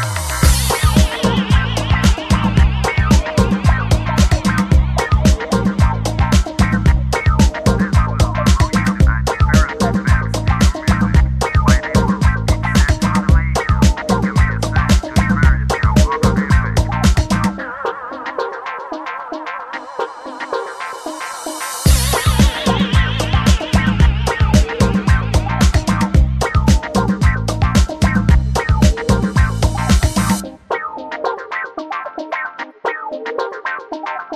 people